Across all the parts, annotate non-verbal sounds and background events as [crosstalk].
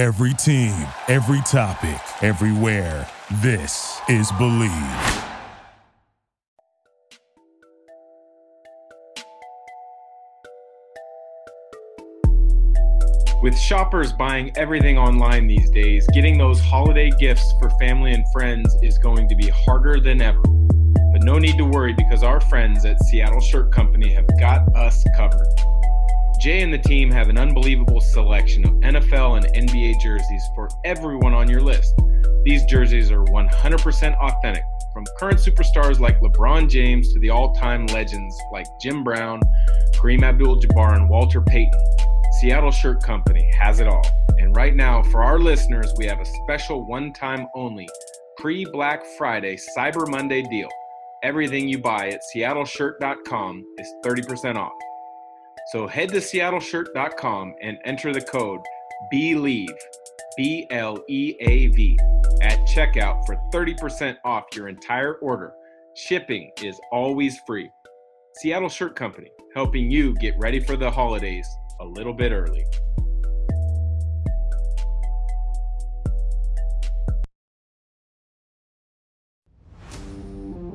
Every team, every topic, everywhere. This is Bleav. With shoppers buying everything online these days, getting those holiday gifts for family and friends is going to be harder than ever. But no need to worry because our friends at Seattle Shirt Company have got us covered. Jay and the team have an unbelievable selection of NFL and NBA jerseys for everyone on your list. These jerseys are 100% authentic, from current superstars like LeBron James to the all time legends like Jim Brown, Kareem Abdul Jabbar, and Walter Payton. Seattle Shirt Company has it all. And right now, for our listeners, we have a special one time only pre Black Friday Cyber Monday deal. Everything you buy at seattleshirt.com is 30% off. So head to seattleshirt.com and enter the code BLEAV, B L E A V, at checkout for 30% off your entire order. Shipping is always free. Seattle Shirt Company, helping you get ready for the holidays a little bit early.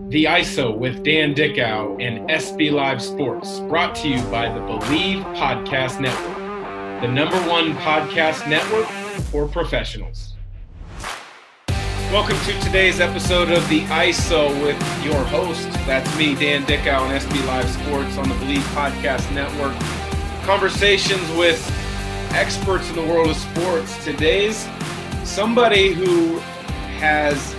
The ISO with Dan Dickau and SB Live Sports, brought to you by the Bleav Podcast Network, the number one podcast network for professionals. Welcome to today's episode of the ISO with your host. That's me, Dan Dickau, and SB Live Sports on the Bleav Podcast Network conversations with experts in the world of sports. Today's somebody who has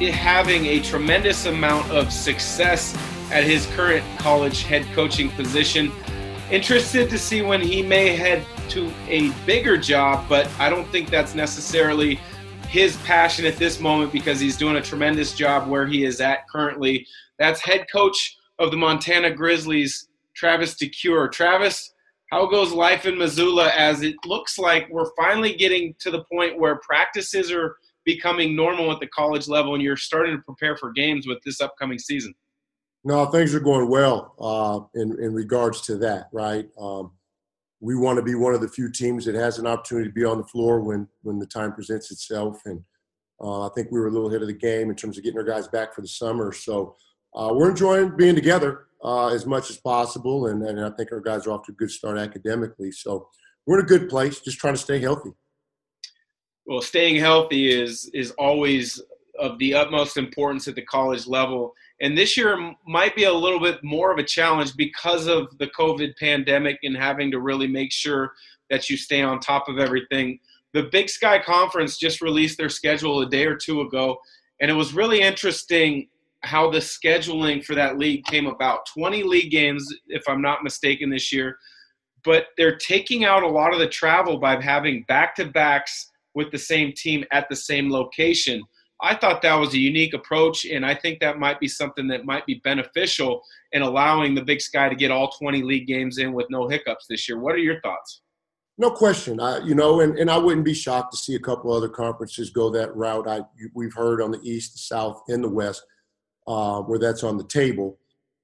having a tremendous amount of success at his current college head coaching position. Interested to see when he may head to a bigger job, but I don't think that's necessarily his passion at this moment because he's doing a tremendous job where he is at currently. That's head coach of the Montana Grizzlies, Travis DeCuire. Travis, how goes life in Missoula as it looks like we're finally getting to the point where practices are becoming normal at the college level and you're starting to prepare for games with this upcoming season? No, things are going well uh, in, in regards to that, right? Um, we want to be one of the few teams that has an opportunity to be on the floor when, when the time presents itself. And uh, I think we were a little ahead of the game in terms of getting our guys back for the summer. So uh, we're enjoying being together uh, as much as possible. And, and I think our guys are off to a good start academically. So we're in a good place, just trying to stay healthy. Well, staying healthy is is always of the utmost importance at the college level. And this year might be a little bit more of a challenge because of the COVID pandemic and having to really make sure that you stay on top of everything. The Big Sky Conference just released their schedule a day or two ago, and it was really interesting how the scheduling for that league came about. 20 league games, if I'm not mistaken, this year. But they're taking out a lot of the travel by having back to backs with the same team at the same location. I thought that was a unique approach, and I think that might be something that might be beneficial in allowing the Big Sky to get all 20 league games in with no hiccups this year. What are your thoughts? No question. I, you know, and, and I wouldn't be shocked to see a couple other conferences go that route. I we've heard on the East, the South, and the West uh, where that's on the table.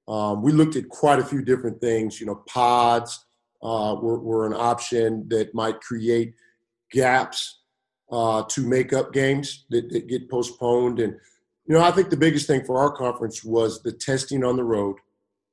Um, we looked at quite a few different things. You know, pods uh, were, were, an option that might create gaps uh, to make up games that, that, get postponed. And, you know, I think the biggest thing for our conference was the testing on the road,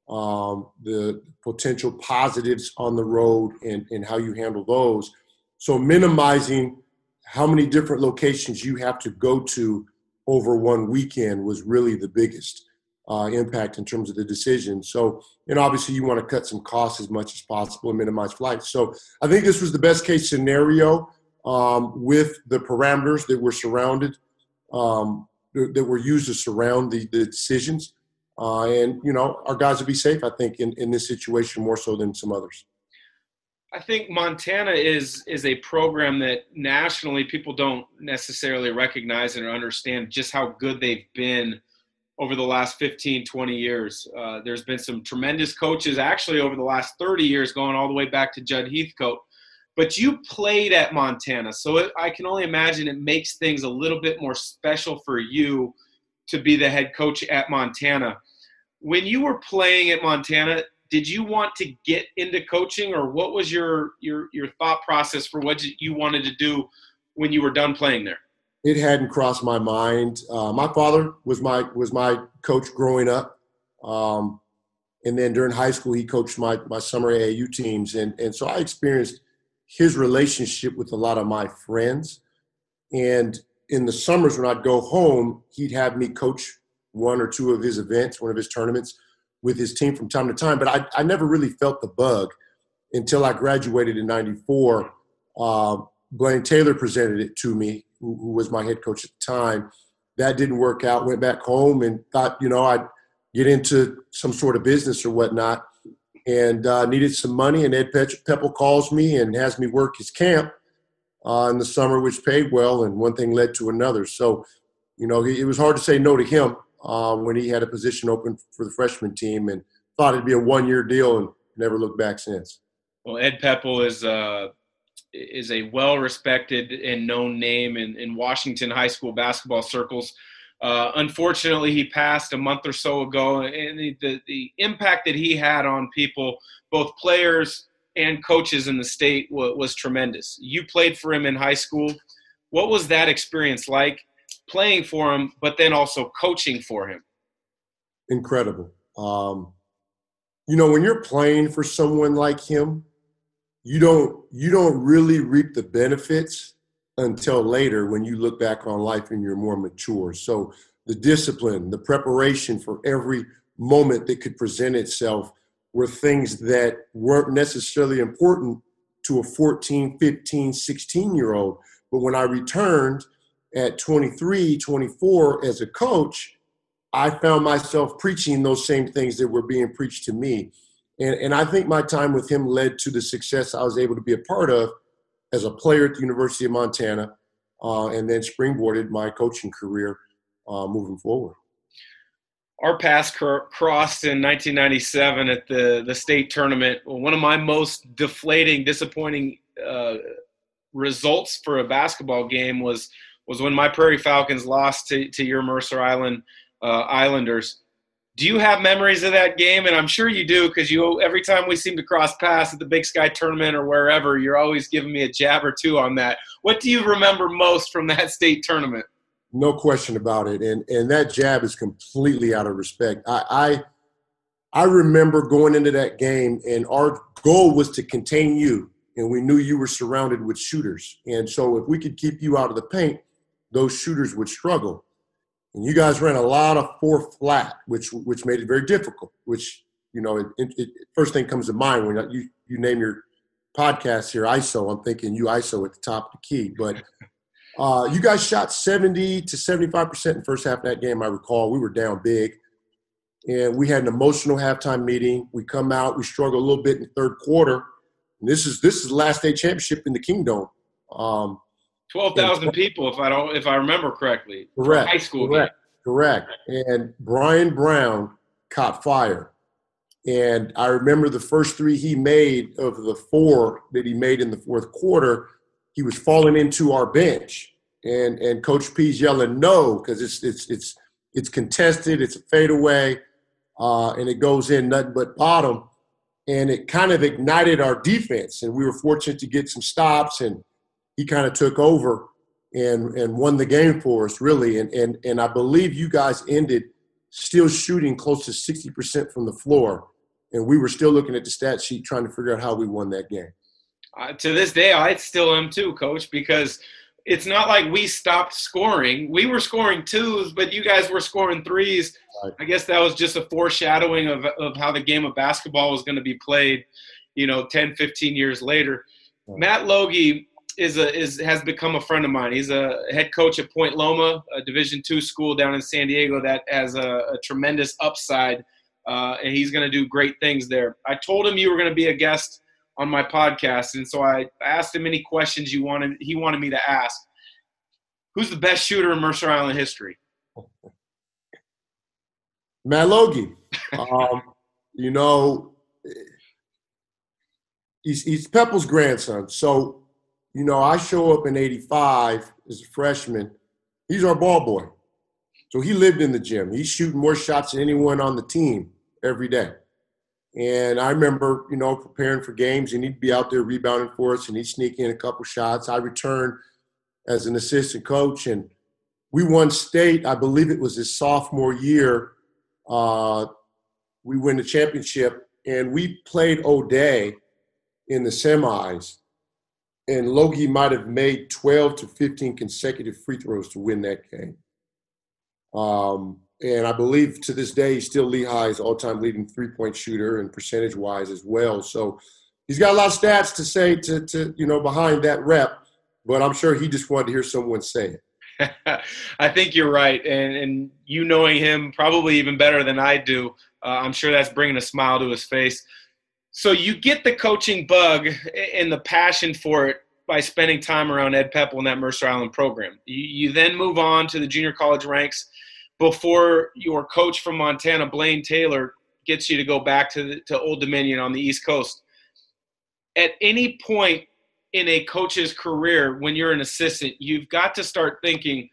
um, the potential positives on the road, and, and how you handle those. So, minimizing how many different locations you have to go to over one weekend was really the biggest uh, impact in terms of the decision. So, and obviously, you want to cut some costs as much as possible and minimize flights. So, I think this was the best case scenario um, with the parameters that were surrounded, um, that were used to surround the, the decisions. Uh, and, you know, our guys would be safe, I think, in, in this situation more so than some others. I think Montana is is a program that nationally people don't necessarily recognize and understand just how good they've been over the last 15, 20 years. Uh, there's been some tremendous coaches actually over the last 30 years, going all the way back to Judd Heathcote. But you played at Montana, so it, I can only imagine it makes things a little bit more special for you to be the head coach at Montana. When you were playing at Montana, did you want to get into coaching or what was your your your thought process for what you wanted to do when you were done playing there? It hadn't crossed my mind. Uh, my father was my was my coach growing up, um, and then during high school he coached my my summer AAU teams, and and so I experienced his relationship with a lot of my friends, and in the summers when I'd go home, he'd have me coach one or two of his events, one of his tournaments with his team from time to time. But I, I never really felt the bug until I graduated in '94. Uh, Blaine Taylor presented it to me, who, who, was my head coach at the time. That didn't work out. Went back home and thought, you know, I'd get into some sort of business or whatnot, and uh, needed some money. And Ed Pepple calls me and has me work his camp uh, in the summer, which paid well, and one thing led to another. So, you know, it was hard to say no to him uh, when he had a position open for the freshman team, and thought it'd be a one-year deal, and never looked back since. Well, Ed Pepple is uh, is a well-respected and known name in, in Washington high school basketball circles. Uh, unfortunately, he passed a month or so ago, and the, the, the impact that he had on people, both players and coaches in the state was, was tremendous. You played for him in high school. What was that experience like playing for him, but then also coaching for him? Incredible. Um, you know, when you're playing for someone like him, you don't you don't really reap the benefits until later when you look back on life and you're more mature. So the discipline, the preparation for every moment that could present itself were things that weren't necessarily important to a 14, 15, 16 year old. But when I returned at 23, 24 as a coach, I found myself preaching those same things that were being preached to me. And, and I think my time with him led to the success I was able to be a part of as a player at the University of Montana uh, and then springboarded my coaching career uh, moving forward our paths cr- crossed in 1997 at the the state tournament. One of my most deflating, disappointing uh, results for a basketball game was was when my Prairie Falcons lost to, to your Mercer Island uh, Islanders. Do you have memories of that game? And I'm sure you do because you every time we seem to cross paths at the Big Sky tournament or wherever, you're always giving me a jab or two on that. What do you remember most from that state tournament? No question about it. And and that jab is completely out of respect. I I, I remember going into that game and our goal was to contain you. And we knew you were surrounded with shooters. And so if we could keep you out of the paint, those shooters would struggle. And you guys ran a lot of four flat, which which made it very difficult. Which you know, it, it, it, first thing comes to mind when you you name your podcast here ISO. I'm thinking you ISO at the top of the key, but [laughs] uh, you guys shot 70 to 75% in the first half of that game, I recall. We were down big. And we had an emotional halftime meeting. We come out, we struggle a little bit in the third quarter. And this is this is the last day championship in the Kingdome. Um, Twelve thousand people, if I don't, if I remember correctly. Correct. High school correct. Game. Correct. And Brian Brown caught fire, and I remember the first three he made of the four that he made in the fourth quarter he was falling into our bench, and and Coach P's yelling no because it's it's it's it's contested, it's a fadeaway, uh, and it goes in nothing but bottom, and it kind of ignited our defense, and we were fortunate to get some stops, and he kind of took over and and won the game for us really, and and and I believe you guys ended still shooting close to sixty percent from the floor, and we were still looking at the stat sheet trying to figure out how we won that game uh, to this day, I still am too, coach, because it's not like we stopped scoring. We were scoring twos, but you guys were scoring threes. Right. I guess that was just a foreshadowing of, of how the game of basketball was going to be played, you know, 10, 15 years later. Right. Matt Logie is a is has become a friend of mine. He's a head coach at Point Loma, a Division two school down in San Diego that has a, a tremendous upside, uh, and he's going to do great things there. I told him you were going to be a guest on my podcast, and so I asked him any questions you wanted. He wanted me to ask. Who's the best shooter in Mercer Island history? Matt Logie. [laughs] um, you know, he's, he's Pepple's grandson. So, you know, I show up in 85 as a freshman. He's our ball boy. So he lived in the gym. He's shooting more shots than anyone on the team every day. And I remember, you know, preparing for games, and he'd be out there rebounding for us, and he'd sneak in a couple shots. I returned as an assistant coach, and we won state. I believe it was his sophomore year. Uh, we win the championship, and we played O'Dea in the semis, and Logie might have made 12 to 15 consecutive free throws to win that game. Um, and I believe to this day, he's still Lehigh's all-time leading three-point shooter and percentage-wise as well. So he's got a lot of stats to say to, to you know behind that rep, but I'm sure he just wanted to hear someone say it. [laughs] I think you're right, and and you knowing him probably even better than I do, uh, I'm sure that's bringing a smile to his face. So you get the coaching bug and the passion for it by spending time around Ed Pepple in that Mercer Island program. You, you then move on to the junior college ranks before your coach from Montana, Blaine Taylor, gets you to go back to the, to Old Dominion on the East Coast. At any point in a coach's career, when you're an assistant, you've got to start thinking,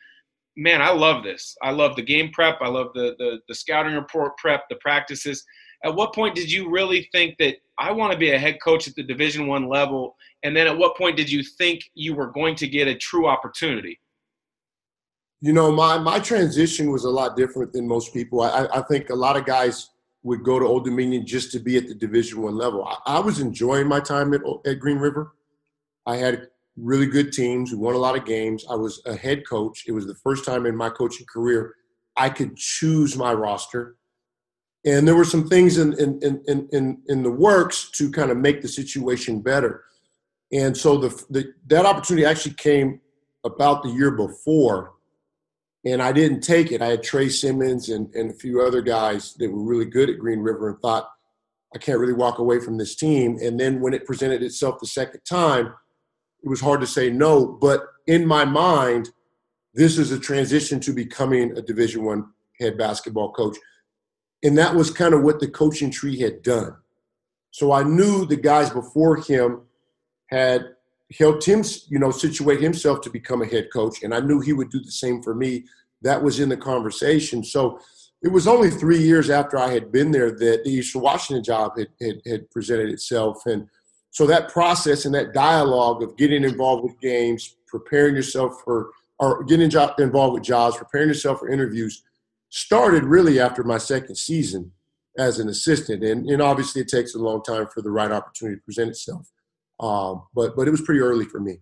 "Man, I love this. I love the game prep. I love the the, the scouting report prep, the practices." At what point did you really think that I want to be a head coach at the Division One level? And then at what point did you think you were going to get a true opportunity? You know, my my transition was a lot different than most people. I, I think a lot of guys would go to Old Dominion just to be at the Division One level. I, I, was enjoying my time at, at Green River. I had really good teams. We won a lot of games. I was a head coach. It was the first time in my coaching career I could choose my roster. And there were some things in, in, in, in, in the works to kind of make the situation better. And so the, the, that opportunity actually came about the year before and I didn't take it. I had Trey Simmons and, and a few other guys that were really good at Green River and thought, I can't really walk away from this team. And then when it presented itself the second time, it was hard to say no. But in my mind, this is a transition to becoming a Division One head basketball coach. And that was kind of what the coaching tree had done. So I knew the guys before him had helped him, you know, situate himself to become a head coach, and I knew he would do the same for me. That was in the conversation. So it was only three years after I had been there that the Eastern Washington job had, had, had presented itself, and so that process and that dialogue of getting involved with games, preparing yourself for, or getting involved with jobs, preparing yourself for interviews, started really after my second season as an assistant, and, and obviously it takes a long time for the right opportunity to present itself. Um, but but it was pretty early for me.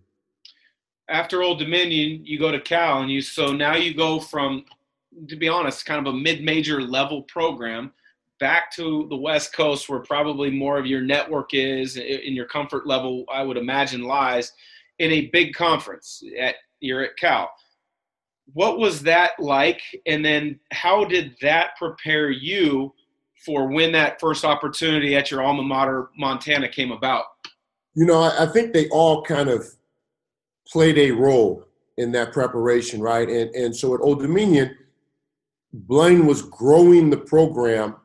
After Old Dominion, you go to Cal, and you so now you go from, to be honest, kind of a mid-major level program back to the West Coast, where probably more of your network is, in your comfort level, I would imagine lies in a big conference. At you're at Cal. What was that like, and then how did that prepare you for when that first opportunity at your alma mater, Montana, came about? You know, I, think they all kind of played a role in that preparation, right? And and so at Old Dominion, Blaine was growing the program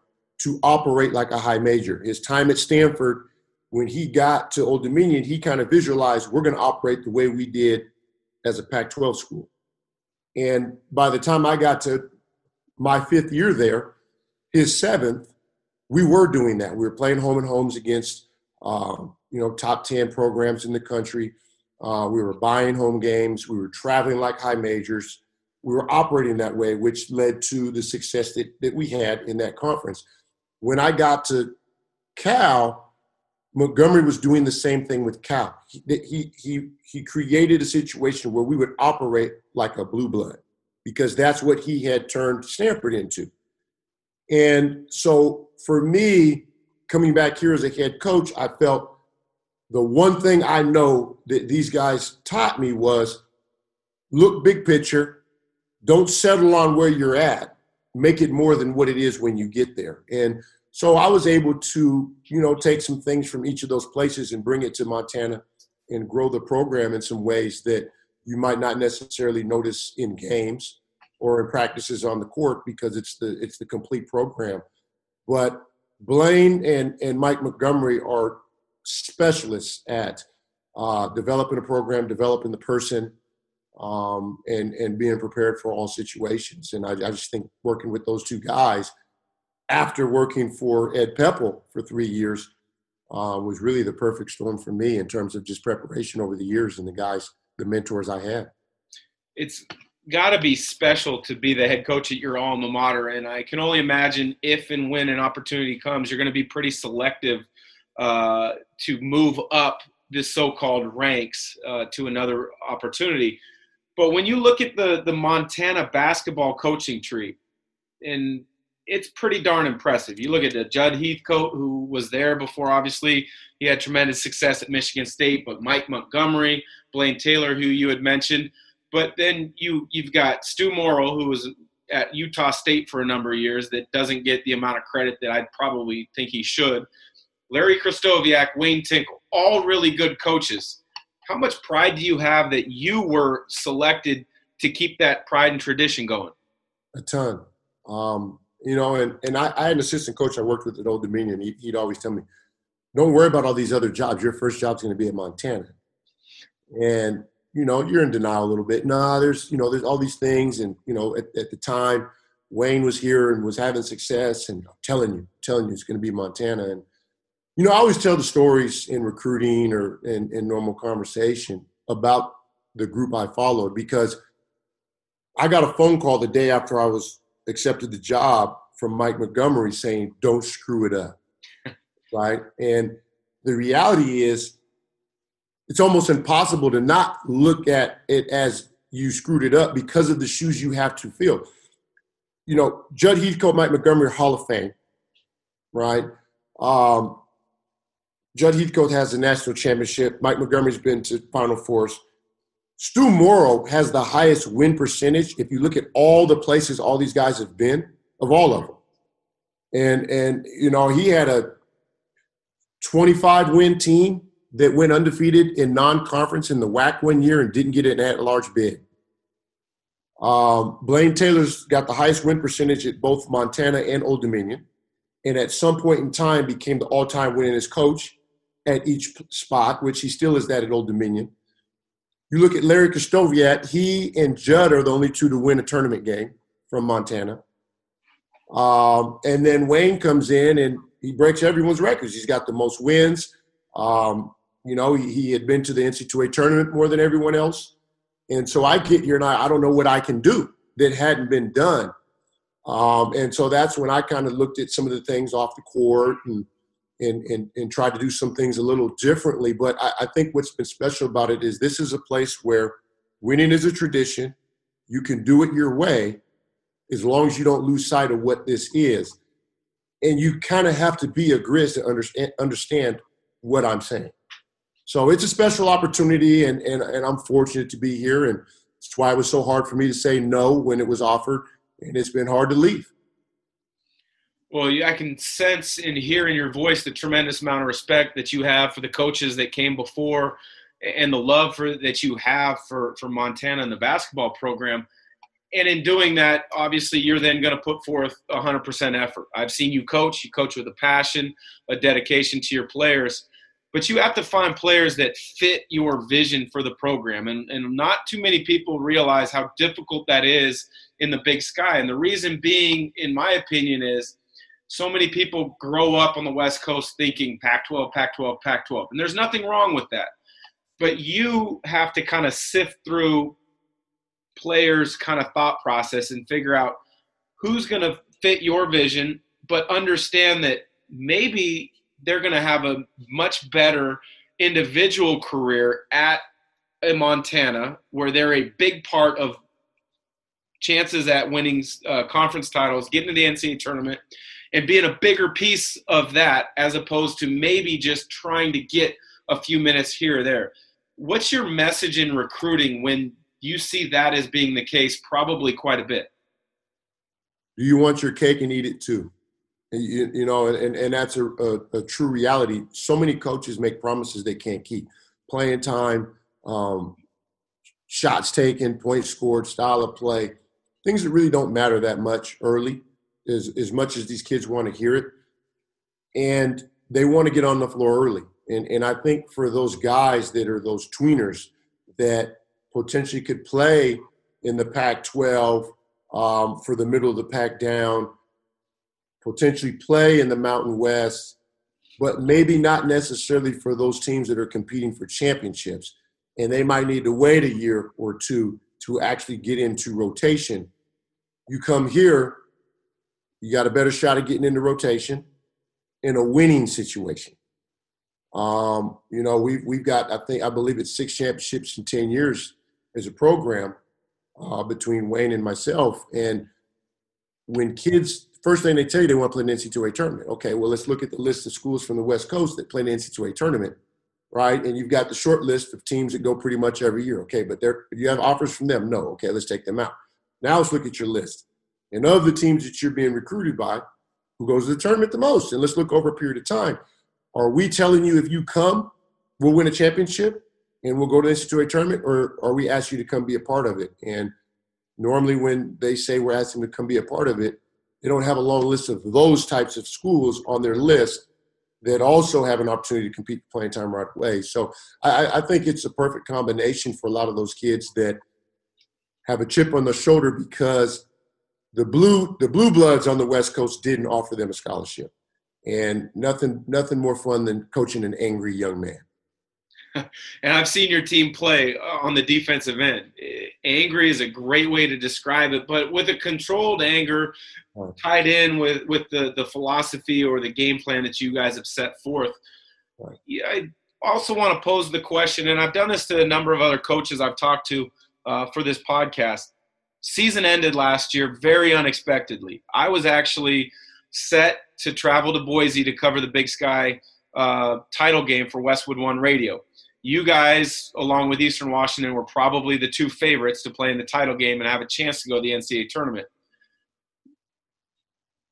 to operate like a high major. His time at Stanford, when he got to Old Dominion, he kind of visualized we're going to operate the way we did as a Pac 12 school. And by the time I got to my fifth year there, his seventh, we were doing that. We were playing home and homes against um, you know, top 10 programs in the country. Uh, we were buying home games. We were traveling like high majors. We were operating that way, which led to the success that, that we had in that conference. When I got to Cal, Montgomery was doing the same thing with Cal. He, he, he, he created a situation where we would operate like a blue blood because that's what he had turned Stanford into. And so for me, coming back here as a head coach, I felt the one thing I know that these guys taught me was look big picture, don't settle on where you're at, make it more than what it is when you get there. And so I was able to, you know, take some things from each of those places and bring it to Montana and grow the program in some ways that you might not necessarily notice in games or in practices on the court because it's the it's the complete program. But Blaine and, and Mike Montgomery are specialists at uh, developing a program, developing the person, um, and and being prepared for all situations. And I, I, just think working with those two guys, after working for Ed Pepple for three years, uh, was really the perfect storm for me in terms of just preparation over the years and the guys, the mentors I had. it's got to be special to be the head coach at your alma mater. And I can only imagine if and when an opportunity comes, you're going to be pretty selective uh, to move up this so-called ranks uh, to another opportunity. But when you look at the the Montana basketball coaching tree, and it's pretty darn impressive. You look at the Judd Heathcote, who was there before. Obviously, he had tremendous success at Michigan State. But Mike Montgomery, Blaine Taylor, who you had mentioned, but then you you've got Stu Morrill, who was at Utah State for a number of years, that doesn't get the amount of credit that I'd probably think he should. Larry Krystkowiak, Wayne Tinkle, all really good coaches. How much pride do you have that you were selected to keep that pride and tradition going? A ton. Um, you know, and, and I, I, had an assistant coach I worked with at Old Dominion. He, would always tell me, don't worry about all these other jobs. Your first job's going to be at Montana. And you know, you're in denial a little bit. Nah, there's, you know, there's all these things. And, you know, at, at the time, Wayne was here and was having success. And I'm telling you, I'm telling you, it's going to be Montana. And, you know, I always tell the stories in recruiting or in, in normal conversation about the group I followed because I got a phone call the day after I was accepted the job from Mike Montgomery saying, don't screw it up. [laughs] right. And the reality is, it's almost impossible to not look at it as you screwed it up because of the shoes you have to fill. You know, Judd Heathcote, Mike Montgomery, Hall of Fame, right? Um, Judd Heathcote has a national championship. Mike Montgomery's been to Final Fours. Stu Morrill has the highest win percentage. If you look at all the places all these guys have been, of all of them, and and you know he had a 25 win team that went undefeated in non-conference in the WAC one year and didn't get an at-large bid. Um, Blaine Taylor's got the highest win percentage at both Montana and Old Dominion, and at some point in time became the all-time winningest coach at each spot, which he still is that at Old Dominion. You look at Larry Krystkowiak, he and Judd are the only two to win a tournament game from Montana. Um, and then Wayne comes in and he breaks everyone's records. He's got the most wins. Um, you know, he, he had been to the NCAA tournament more than everyone else. And so I get here and I, I don't know what I can do that hadn't been done. Um, and so that's when I kind of looked at some of the things off the court and, and, and, and tried to do some things a little differently. But I, I think what's been special about it is this is a place where winning is a tradition. You can do it your way as long as you don't lose sight of what this is. And you kind of have to be a grizz to understand, understand what I'm saying. So it's a special opportunity, and, and, and I'm fortunate to be here. And it's why it was so hard for me to say no when it was offered, and it's been hard to leave. Well, I can sense and hear in your voice the tremendous amount of respect that you have for the coaches that came before and the love for, that you have for, for Montana and the basketball program. And in doing that, obviously, you're then going to put forth 100% effort. I've seen you coach. You coach with a passion, a dedication to your players but you have to find players that fit your vision for the program. And, and not too many people realize how difficult that is in the big sky. And the reason being, in my opinion, is so many people grow up on the West Coast thinking Pac 12, Pac 12, Pac 12. And there's nothing wrong with that. But you have to kind of sift through players' kind of thought process and figure out who's going to fit your vision, but understand that maybe they're going to have a much better individual career at Montana, where they're a big part of chances at winning uh, conference titles, getting to the NCAA tournament, and being a bigger piece of that as opposed to maybe just trying to get a few minutes here or there. What's your message in recruiting when you see that as being the case probably quite a bit? Do you want your cake and eat it too? You, you know, and, and that's a, a, a, true reality. So many coaches make promises they can't keep. Playing time, um, shots taken, points scored, style of play, things that really don't matter that much early, as, as much as these kids want to hear it. And they want to get on the floor early. And, and I think for those guys that are those tweeners that potentially could play in the Pac 12 um, for the middle of the pack down, potentially play in the Mountain West, but maybe not necessarily for those teams that are competing for championships. And they might need to wait a year or two to actually get into rotation. You come here, you got a better shot at getting into rotation in a winning situation. Um, you know, we've we've got I think I believe it's six championships in ten years as a program uh, between Wayne and myself. And when kids first thing they tell you they want to play an NCAA tournament. Okay, well let's look at the list of schools from the West Coast that play an NCAA tournament, right? And you've got the short list of teams that go pretty much every year. Okay, but there you have offers from them. No, okay, let's take them out. Now let's look at your list. And of the teams that you're being recruited by, who goes to the tournament the most? And let's look over a period of time. Are we telling you if you come, we'll win a championship and we'll go to the NCAA tournament, or are we ask you to come be a part of it? And normally, when they say we're asking to come be a part of it, they don't have a long list of those types of schools on their list that also have an opportunity to compete playing time right away. So I, I think it's a perfect combination for a lot of those kids that have a chip on their shoulder because the blue the blue bloods on the West Coast didn't offer them a scholarship, and nothing nothing more fun than coaching an angry young man. [laughs] and I've seen your team play on the defensive end. Angry is a great way to describe it, but with a controlled anger tied in with, with the, the philosophy or the game plan that you guys have set forth. Right. Yeah, I also want to pose the question, and I've done this to a number of other coaches I've talked to uh, for this podcast. Season ended last year very unexpectedly. I was actually set to travel to Boise to cover the Big Sky uh, title game for Westwood One Radio you guys, along with Eastern Washington, were probably the two favorites to play in the title game and have a chance to go to the NCAA tournament.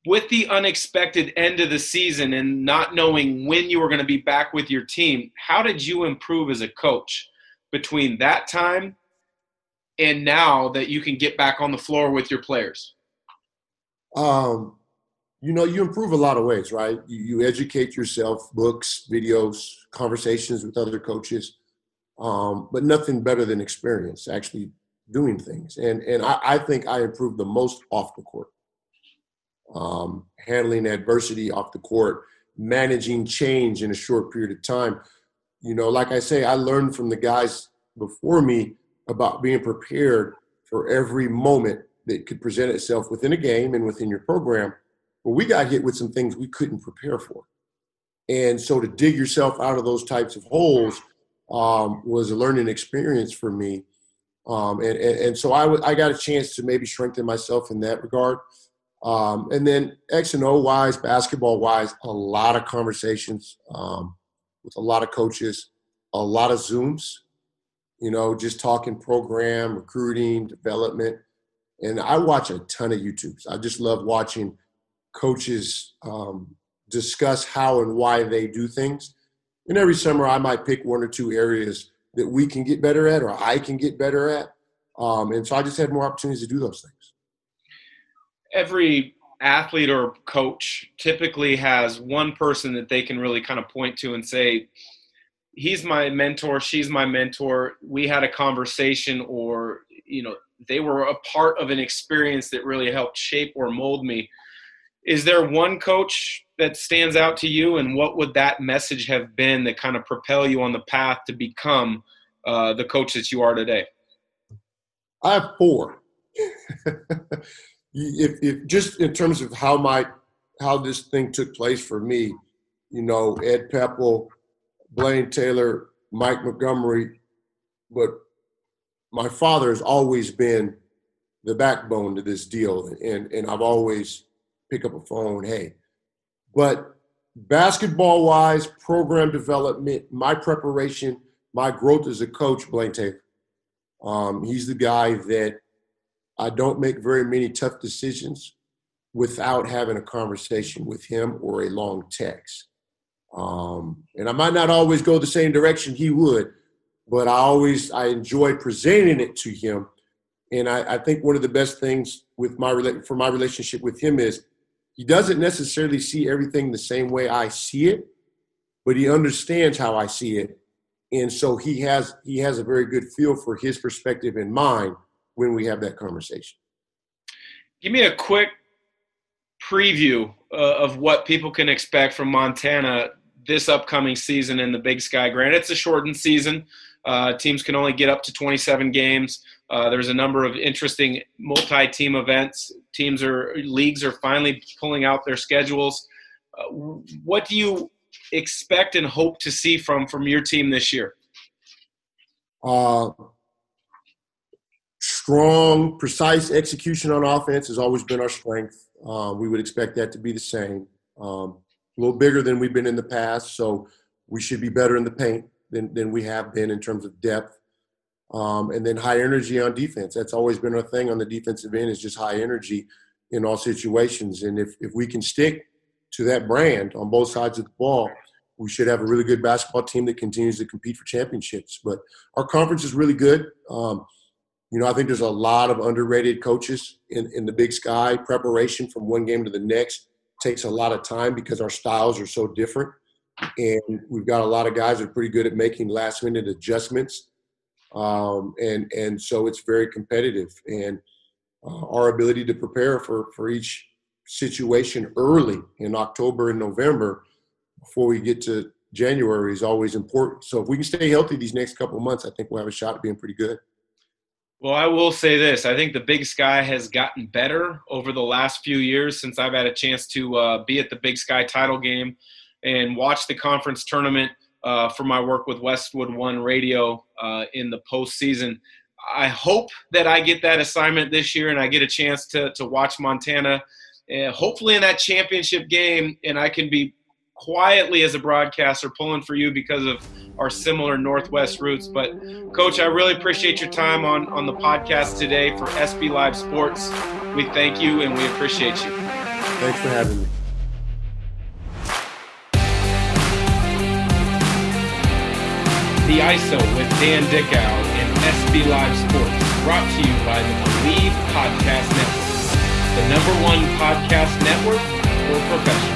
With the unexpected end of the season and not knowing when you were going to be back with your team, how did you improve as a coach between that time and now that you can get back on the floor with your players? Um, you know, you improve a lot of ways, right? You, you educate yourself, books, videos, conversations with other coaches, um, but nothing better than experience, actually doing things. And and I, I think I improved the most off the court, um, handling adversity off the court, managing change in a short period of time. You know, like I say, I learned from the guys before me about being prepared for every moment that could present itself within a game and within your program but we got hit with some things we couldn't prepare for. And so to dig yourself out of those types of holes um, was a learning experience for me. Um, and, and, and, so I, w- I got a chance to maybe strengthen myself in that regard. Um, and then X and O wise, basketball wise, a lot of conversations um, with a lot of coaches, a lot of Zooms, you know, just talking program, recruiting, development. And I watch a ton of YouTubes. I just love watching coaches um, discuss how and why they do things. And every summer, I might pick one or two areas that we can get better at, or I can get better at. Um, and so I just had more opportunities to do those things. Every athlete or coach typically has one person that they can really kind of point to and say, he's my mentor, she's my mentor. We had a conversation, or, you know, they were a part of an experience that really helped shape or mold me. Is there one coach that stands out to you and what would that message have been that kind of propel you on the path to become uh, the coach that you are today? I have four. [laughs] If, if just in terms of how my how this thing took place for me you know ed Pepple, blaine taylor mike montgomery but my father has always been the backbone to this deal and and i've always pick up a phone, hey. But basketball wise, program development, my preparation, my growth as a coach, Blaine Taylor. Um, he's the guy that I don't make very many tough decisions without having a conversation with him or a long text. Um, and I might not always go the same direction he would, but I always I enjoy presenting it to him. And I, I think one of the best things with my for my relationship with him is he doesn't necessarily see everything the same way I see it, but he understands how I see it. And so he has he has a very good feel for his perspective and mine when we have that conversation. Give me a quick preview uh, of what people can expect from Montana this upcoming season in the Big Sky. Grant, it's a shortened season. Uh, teams can only get up to 27 games, Uh, there's a number of interesting multi-team events. Teams are leagues are finally pulling out their schedules. Uh, what do you expect and hope to see from from your team this year? Uh, strong, precise execution on offense has always been our strength. Uh, we would expect that to be the same. Um, a little bigger than we've been in the past, so we should be better in the paint than, than we have been in terms of depth. Um, and then high energy on defense. That's always been our thing on the defensive end is just high energy in all situations. And if, if we can stick to that brand on both sides of the ball, we should have a really good basketball team that continues to compete for championships. But our conference is really good. Um, you know, I think there's a lot of underrated coaches in, in the big sky. Preparation from one game to the next takes a lot of time because our styles are so different. And we've got a lot of guys that are pretty good at making last minute adjustments. Um, and, and so it's very competitive. And uh, our ability to prepare for, for each situation early in October and November before we get to January is always important. So if we can stay healthy these next couple months, I think we'll have a shot at being pretty good. Well, I will say this. I think the Big Sky has gotten better over the last few years since I've had a chance to uh, be at the Big Sky title game and watch the conference tournament uh, for my work with Westwood One Radio uh, in the postseason. I hope that I get that assignment this year and I get a chance to, to watch Montana, uh, hopefully in that championship game, and I can be quietly as a broadcaster pulling for you because of our similar Northwest roots. But, Coach, I really appreciate your time on, on the podcast today for SB Live Sports. We thank you and we appreciate you. Thanks for having me. The ISO with Dan Dickau and SB Live Sports, brought to you by the Bleav Podcast Network, the number one podcast network for professionals.